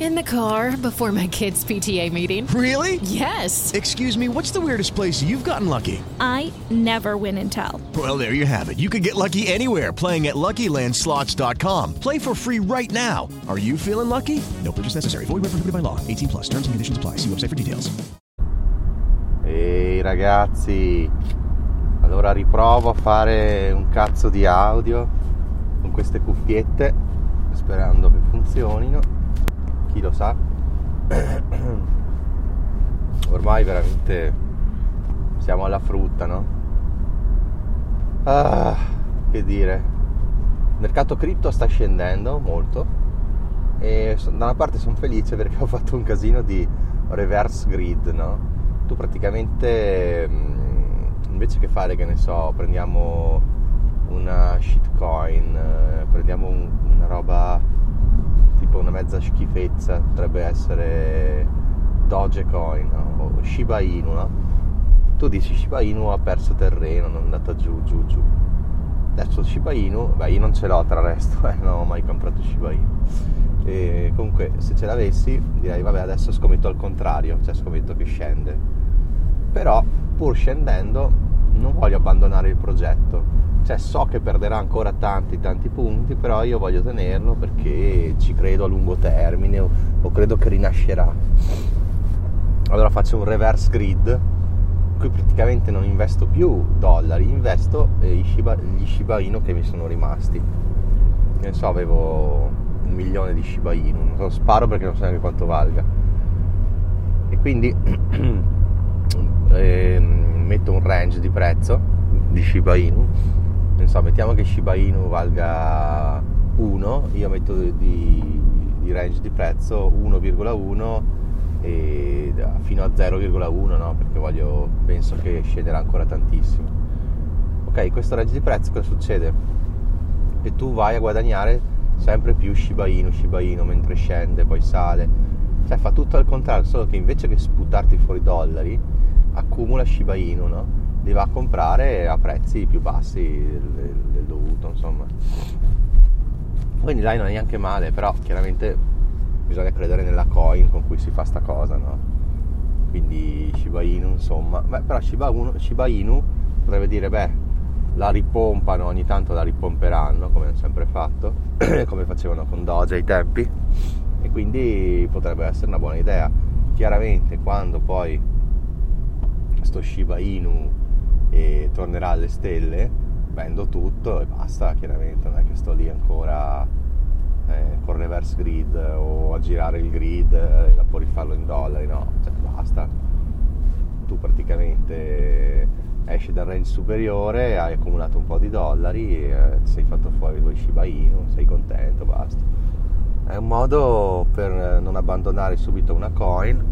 In the car before my kids' PTA meeting. Really? Yes. Excuse me, what's the weirdest place you've gotten lucky? I never win and tell. Well, there you have it. You can get lucky anywhere playing at LuckyLandSlots.com. Play for free right now. Are you feeling lucky? No purchase necessary. Void where prohibited by law. 18 plus. Terms and conditions apply. See website for details. Ehi ragazzi, allora riprovo a fare un cazzo di audio con queste cuffiette, sperando che funzionino. Chi lo sa? Ormai veramente siamo alla frutta, no? Ah, che dire. Il mercato cripto sta scendendo molto e da una parte sono felice perché ho fatto un casino di reverse grid, no? Tu praticamente mm, invece che fare, che ne so, prendiamo una shitcoin, eh, prendiamo un, una roba tipo una mezza schifezza, potrebbe essere Dogecoin o Shiba Inu, no? Tu dici Shiba Inu ha perso terreno, non è andata giù, giù, giù. Adesso Shiba Inu, beh io non ce l'ho tra il resto, eh, non ho mai comprato Shiba Inu. E comunque se ce l'avessi direi vabbè adesso scommetto al contrario, cioè scommetto che scende. Però pur scendendo non voglio abbandonare il progetto. Cioè so che perderà ancora tanti tanti punti però io voglio tenerlo perché ci credo a lungo termine o, o credo che rinascerà. Allora faccio un reverse grid cui praticamente non investo più dollari investo eh, Shiba, gli Shiba Inu che mi sono rimasti. Ne so avevo un milione di Shiba Inu non so, sparo perché non so neanche quanto valga. E quindi eh, metto un range di prezzo di Shiba Inu non so, mettiamo che Shiba Inu valga 1, io metto di, di range di prezzo 1,1 e fino a 0,1 no? perché voglio, penso che scenderà ancora tantissimo ok questo range di prezzo cosa succede? che tu vai a guadagnare sempre più Shiba Inu Shiba Inu mentre scende poi sale cioè fa tutto al contrario solo che invece che sputarti fuori dollari accumula Shiba Inu no? li va a comprare a prezzi più bassi del, del dovuto, insomma. Quindi dai non è neanche male, però chiaramente bisogna credere nella coin con cui si fa sta cosa, no? Quindi Shiba Inu, insomma. Beh, però Shiba, Inu, Shiba Inu potrebbe dire, beh, la ripompano, ogni tanto la ripomperanno, come hanno sempre fatto, come facevano con Doge ai tempi, e quindi potrebbe essere una buona idea. Chiaramente quando poi sto Shiba Inu e tornerà alle stelle, vendo tutto e basta, chiaramente non è che sto lì ancora eh, con reverse grid o a girare il grid e da poi rifarlo in dollari, no, cioè basta. Tu praticamente esci dal range superiore, hai accumulato un po' di dollari, eh, sei fatto fuori due Shiba Inu, sei contento, basta. È un modo per non abbandonare subito una coin,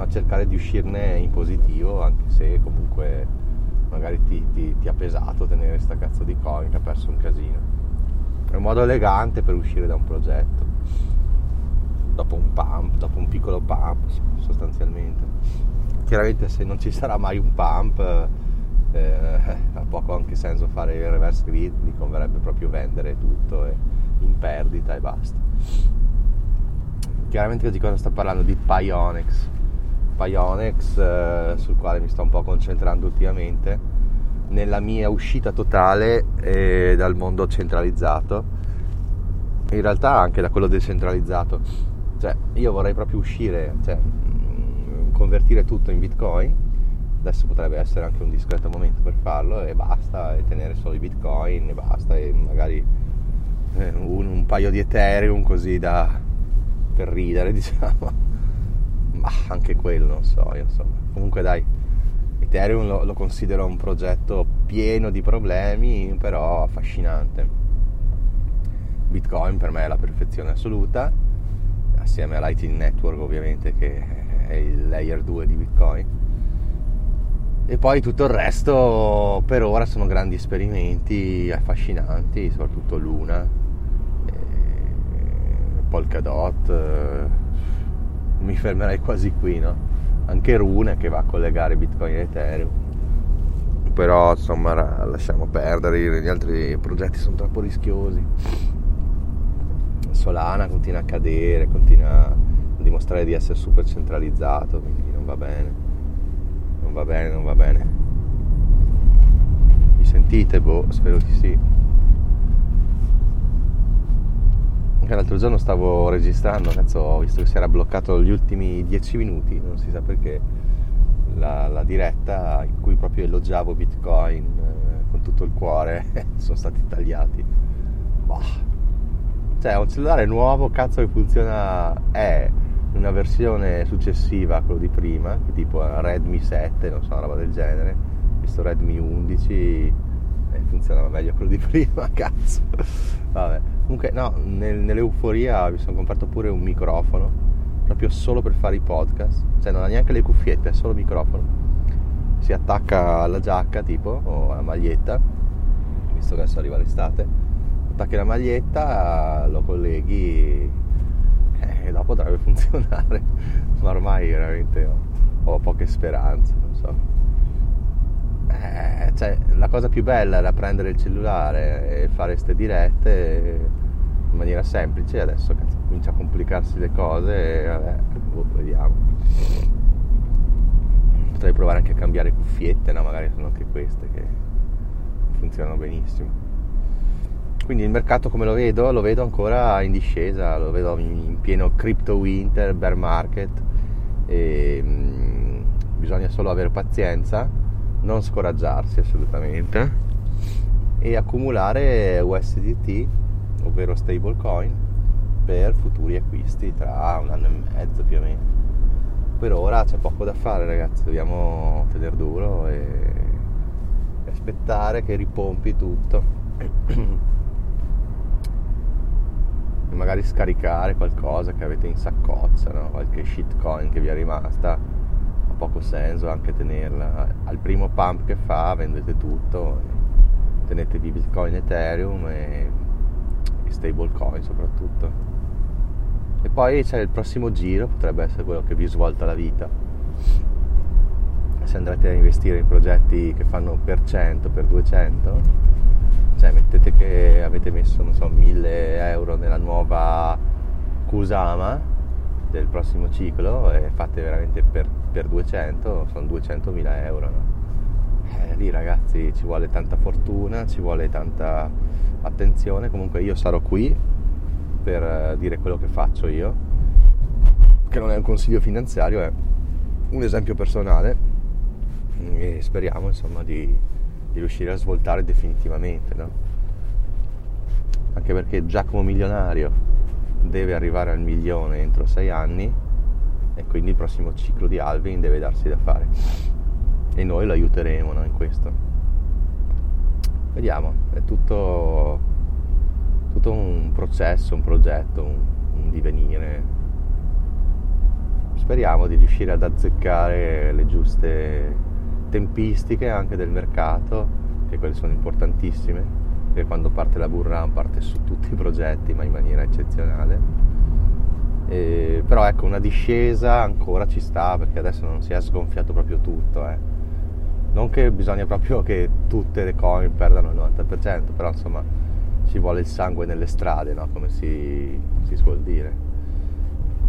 ma cercare di uscirne in positivo, anche se comunque magari ti, ti, ti ha pesato tenere sta cazzo di coin che ha perso un casino. È un modo elegante per uscire da un progetto. Dopo un pump, dopo un piccolo pump sostanzialmente. Chiaramente se non ci sarà mai un pump eh, ha poco anche senso fare il reverse grid, mi converrebbe proprio vendere tutto in perdita e basta. Chiaramente di cosa sto parlando? Di Pionex Pionex eh, sul quale mi sto un po' concentrando ultimamente nella mia uscita totale eh, dal mondo centralizzato. In realtà anche da quello decentralizzato. Cioè io vorrei proprio uscire cioè, mm, convertire tutto in bitcoin. Adesso potrebbe essere anche un discreto momento per farlo e basta e tenere solo i bitcoin e basta e magari eh, un, un paio di ethereum così da per ridere diciamo ma anche quello non so, insomma. Comunque dai, Ethereum lo, lo considero un progetto pieno di problemi, però affascinante. Bitcoin per me è la perfezione assoluta, assieme a Lightning Network ovviamente che è il layer 2 di Bitcoin. E poi tutto il resto per ora sono grandi esperimenti affascinanti, soprattutto Luna, Polkadot mi fermerei quasi qui, no? anche Rune che va a collegare Bitcoin e Ethereum. Però insomma lasciamo perdere gli altri progetti sono troppo rischiosi. Solana continua a cadere continua a dimostrare di essere super centralizzato quindi non va bene. Non va bene non va bene. Mi sentite? boh spero di sì anche l'altro giorno stavo registrando cazzo ho visto che si era bloccato gli ultimi 10 minuti non si sa perché la, la diretta in cui proprio elogiavo Bitcoin eh, con tutto il cuore sono stati tagliati. Bah. Cioè, un cellulare nuovo, cazzo, che funziona. È una versione successiva a quello di prima, tipo Redmi 7, non so, una roba del genere. Questo Redmi 11 eh, funzionava meglio quello di prima, cazzo. Vabbè. Comunque, no, nel, nell'euforia mi sono comprato pure un microfono proprio solo per fare i podcast, cioè non ha neanche le cuffiette, è solo microfono. Si attacca alla giacca tipo o alla maglietta, visto che adesso arriva l'estate, attacchi la maglietta, lo colleghi eh, e dopo dovrebbe funzionare, ma ormai veramente ho, ho poche speranze, non so. Eh, cioè, la cosa più bella era prendere il cellulare e fare queste dirette in maniera semplice adesso cazzo, comincia a complicarsi le cose e vabbè, boh, vediamo potrei provare anche a cambiare cuffiette no? magari sono anche queste che funzionano benissimo quindi il mercato come lo vedo? Lo vedo ancora in discesa, lo vedo in pieno crypto winter, bear market e, mh, mm, bisogna solo avere pazienza, non scoraggiarsi assolutamente e accumulare USDT ovvero stablecoin, per futuri acquisti tra un anno e mezzo più o meno. Per ora c'è poco da fare ragazzi, dobbiamo tenere duro e, aspettare che ripompi tutto. e magari scaricare qualcosa che avete in saccoccia, no? qualche shitcoin che vi è rimasta, ha poco senso anche tenerla. Al primo pump che fa vendete tutto, tenetevi Bitcoin Ethereum e stablecoin soprattutto. E poi c'è il prossimo giro, potrebbe essere quello che vi svolta la vita. Se andrete a investire in progetti che fanno per 100, per 200, cioè mettete che avete messo, non so, 1000 euro nella nuova Kusama del prossimo ciclo e fate veramente per, per 200, sono 200.000 euro. No? Eh, lì ragazzi ci vuole tanta fortuna, ci vuole tanta attenzione, comunque io sarò qui per eh, dire quello che faccio io, che non è un consiglio finanziario, è un esempio personale. E speriamo insomma di, di riuscire a svoltare definitivamente, no? Anche perché Giacomo Milionario deve arrivare al milione entro sei anni e quindi il prossimo ciclo di Alvin deve darsi da fare e noi lo aiuteremo no, in questo. Vediamo, è tutto, tutto un processo, un progetto, un, un divenire. Speriamo di riuscire ad azzeccare le giuste tempistiche anche del mercato, che quelle sono importantissime, perché quando parte la burra parte su tutti i progetti, ma in maniera eccezionale. E, però ecco, una discesa ancora ci sta, perché adesso non si è sgonfiato proprio tutto. Eh non che bisogna proprio che tutte le coin perdano il 90%, però insomma ci vuole il sangue nelle strade, no? come si, si suol dire.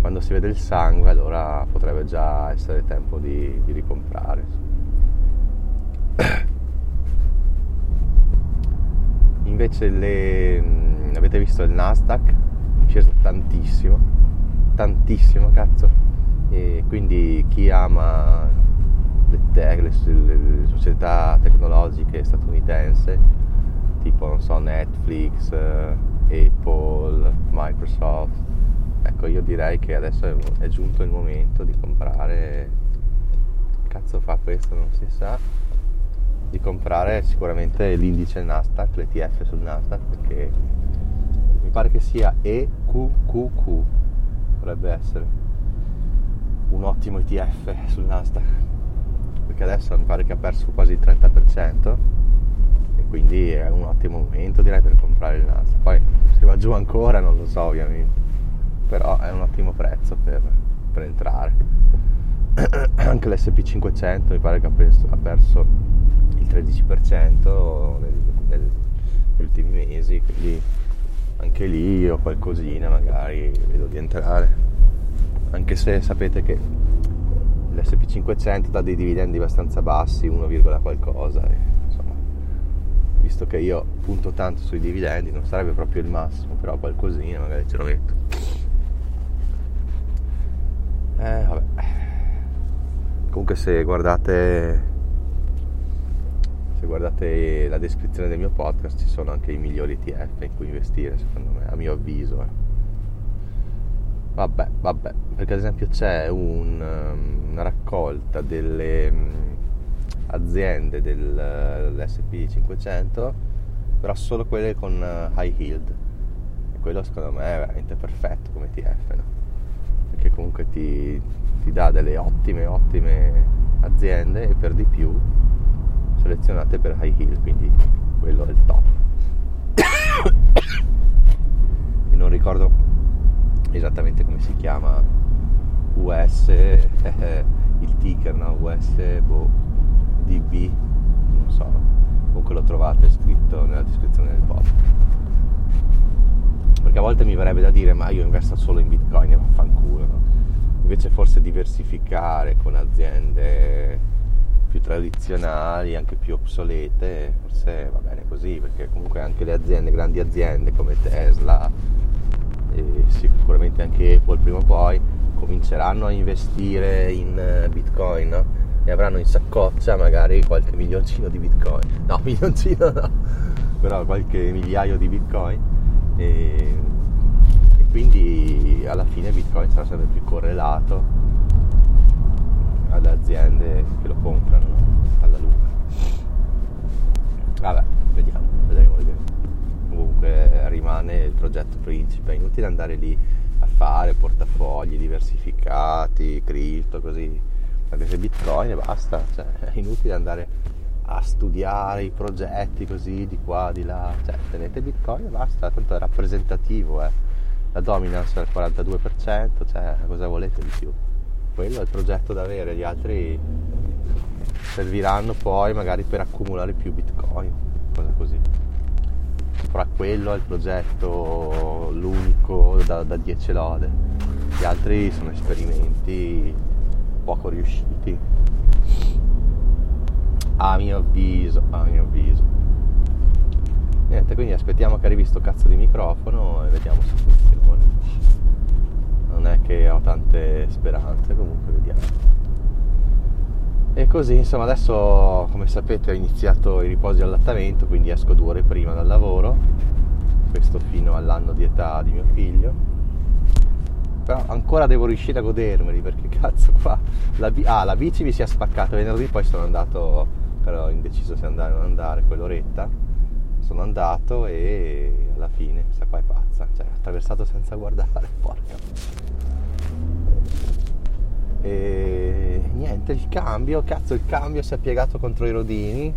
Quando si vede il sangue allora potrebbe già essere tempo di, di ricomprare. Invece le, avete visto il Nasdaq, è sceso tantissimo, tantissimo cazzo, e quindi chi ama tech, le, le, società tecnologiche statunitensi, tipo non so, Netflix, eh, Apple, Microsoft. Ecco, io direi che adesso è, è giunto il momento di comprare. Cazzo fa questo? Non si sa. Di comprare sicuramente l'indice Nasdaq, l'ETF sul Nasdaq, perché mi pare che sia EQQQ, dovrebbe essere un ottimo ETF sul Nasdaq perché adesso mi pare che ha perso quasi il 30% e quindi è un ottimo momento direi per comprare il Nasdaq. Poi se va giù ancora non lo so ovviamente, però è un ottimo prezzo per, per entrare. anche l'SP500 mi pare che ha perso, ha perso il 13% nel, nel, negli ultimi mesi, quindi anche lì ho qualcosina magari vedo di entrare. Anche se sapete che l'SP500 dà dei dividendi abbastanza bassi, 1, qualcosa. E, insomma, visto che io punto tanto sui dividendi, non sarebbe proprio il massimo, però qualcosina magari ce lo metto. Eh, vabbè. Comunque se guardate se guardate la descrizione del mio podcast ci sono anche i migliori ETF in cui investire, secondo me, a mio avviso. Eh. Vabbè, vabbè, perché ad esempio c'è un, um, una raccolta delle um, aziende dell'SP 500, però solo quelle con uh, high yield. E quello secondo me è veramente perfetto come ETF, no? Perché comunque ti, ti dà delle ottime, ottime aziende e per di più selezionate per high heel, quindi quello è il top. e non ricordo esattamente come si chiama US, il ticker, no? US, boh, DB, non so, comunque lo trovate scritto nella descrizione del podcast. Perché a volte mi verrebbe da dire, ma io investo solo in bitcoin e vaffanculo, no? Invece forse diversificare con aziende più tradizionali, anche più obsolete, forse va bene così, perché comunque anche le aziende, grandi aziende come Tesla e sicuramente anche Apple prima o poi cominceranno a investire in eh, Bitcoin e avranno in saccoccia magari qualche milioncino di Bitcoin. No, milioncino no, però qualche migliaio di Bitcoin. E, e quindi alla fine Bitcoin sarà sempre più correlato alle aziende che lo comprano alla lunga. Vabbè, vediamo, vedremo, vedremo. Comunque rimane il principe, è inutile andare lì a fare portafogli diversificati, cripto, così. Anche se bitcoin e basta, cioè è inutile andare a studiare i progetti così di qua, di là, cioè tenete bitcoin e basta, tanto è rappresentativo, eh. la dominance è al 42%, cioè cosa volete di più? quello è il progetto da avere, gli altri serviranno poi magari per accumulare più bitcoin, cosa così. Però quello è il progetto, l'unico da, da 10 lode. Gli altri sono esperimenti poco riusciti. A mio avviso, a mio avviso. Niente, quindi aspettiamo che arrivi sto cazzo di microfono e vediamo se funziona non è che ho tante speranze, comunque vediamo. E così, insomma, adesso come sapete ho iniziato i riposi allattamento, quindi esco due ore prima dal lavoro, questo fino all'anno di età di mio figlio. Però ancora devo riuscire a godermeli perché cazzo qua la, ah, la bici mi si è spaccata venerdì, poi sono andato, ero indeciso se andare o non andare, quell'oretta. Sono andato e alla fine questa qua è pazza, cioè ho attraversato senza guardare, porca. E niente, il cambio, cazzo, il cambio si è piegato contro i rodini.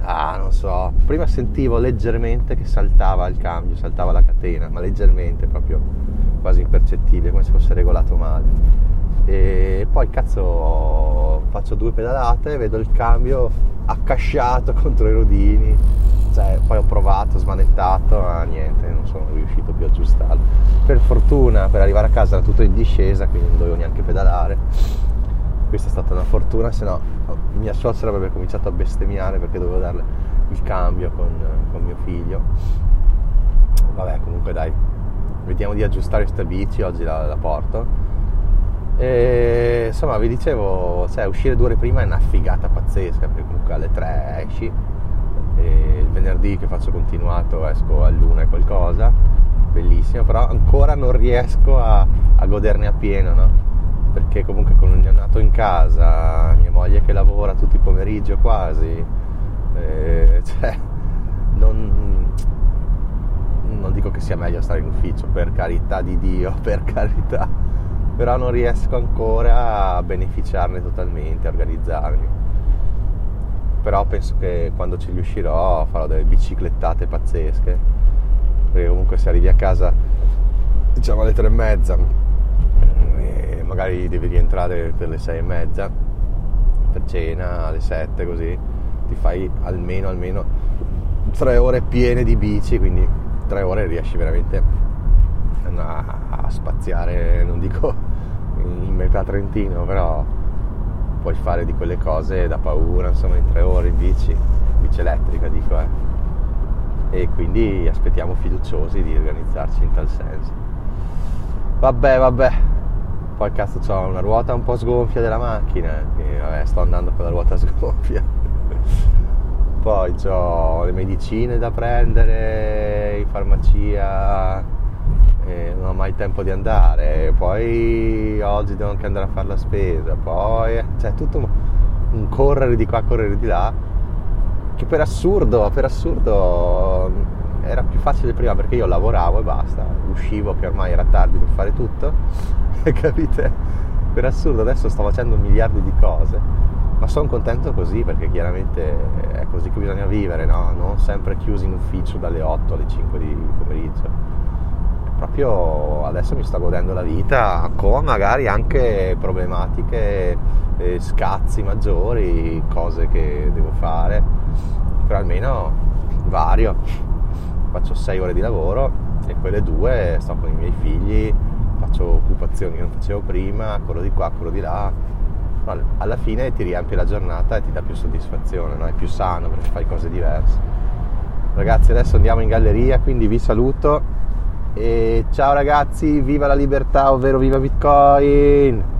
Ah, non so. Prima sentivo leggermente che saltava il cambio, saltava la catena, ma leggermente, proprio quasi impercettibile, come se fosse regolato male. E poi cazzo faccio due pedalate, vedo il cambio accasciato contro i rodini. Cioè, poi ho provato, smanettato, ma niente, non sono riuscito più a aggiustarlo. Per fortuna per arrivare a casa era tutto in discesa, quindi non dovevo neanche pedalare. Questa è stata una fortuna, se no mia suocera avrebbe cominciato a bestemmiare perché dovevo darle il cambio con, con mio figlio. Vabbè, comunque dai, vediamo di aggiustare questa bici, oggi la, la porto. E insomma, vi dicevo, cioè, uscire due ore prima è una figata pazzesca, perché comunque alle 3 esci, e venerdì che faccio continuato esco all'una e qualcosa, bellissimo, però ancora non riesco a, a goderne appieno, no? Perché comunque con un neonato in casa, mia moglie che lavora tutti i pomeriggi o quasi, eh, cioè, non, non dico che sia meglio stare in ufficio, per carità di Dio, per carità, però non riesco ancora a beneficiarne totalmente, a organizzarmi però penso che quando ci riuscirò farò delle biciclettate pazzesche. Perché comunque se arrivi a casa diciamo alle tre e mezza e magari magari devi rientrare per le sei e mezza per cena alle sette così ti fai almeno almeno tre ore piene di bici quindi tre ore riesci veramente a, a spaziare non dico in metà Trentino però puoi fare di quelle cose da paura insomma in tre ore in bici bici elettrica dico eh. E quindi aspettiamo fiduciosi di organizzarci in tal senso. Vabbè vabbè. Poi cazzo ho una ruota un po' sgonfia della macchina che vabbè sto andando con la ruota sgonfia. Poi ho le medicine da prendere in farmacia e non ho mai tempo di andare poi oggi devo anche andare a fare la spesa poi cioè tutto un correre di qua correre di là che per assurdo per assurdo era più facile prima perché io lavoravo e basta uscivo che ormai era tardi per fare tutto capite per assurdo adesso sto facendo miliardi di cose ma sono contento così perché chiaramente è così che bisogna vivere, no? non sempre chiusi in ufficio dalle 8 alle 5 di pomeriggio. Proprio adesso mi sto godendo la vita con magari anche problematiche, eh, scazzi maggiori, cose che devo fare, però almeno vario. Faccio 6 ore di lavoro e quelle due sto con i miei figli, faccio occupazioni che non facevo prima, quello di qua, quello di là, alla fine ti riempie la giornata e ti dà più soddisfazione, no? è più sano perché fai cose diverse. Ragazzi, adesso andiamo in galleria, quindi vi saluto e ciao ragazzi, viva la libertà, ovvero viva Bitcoin!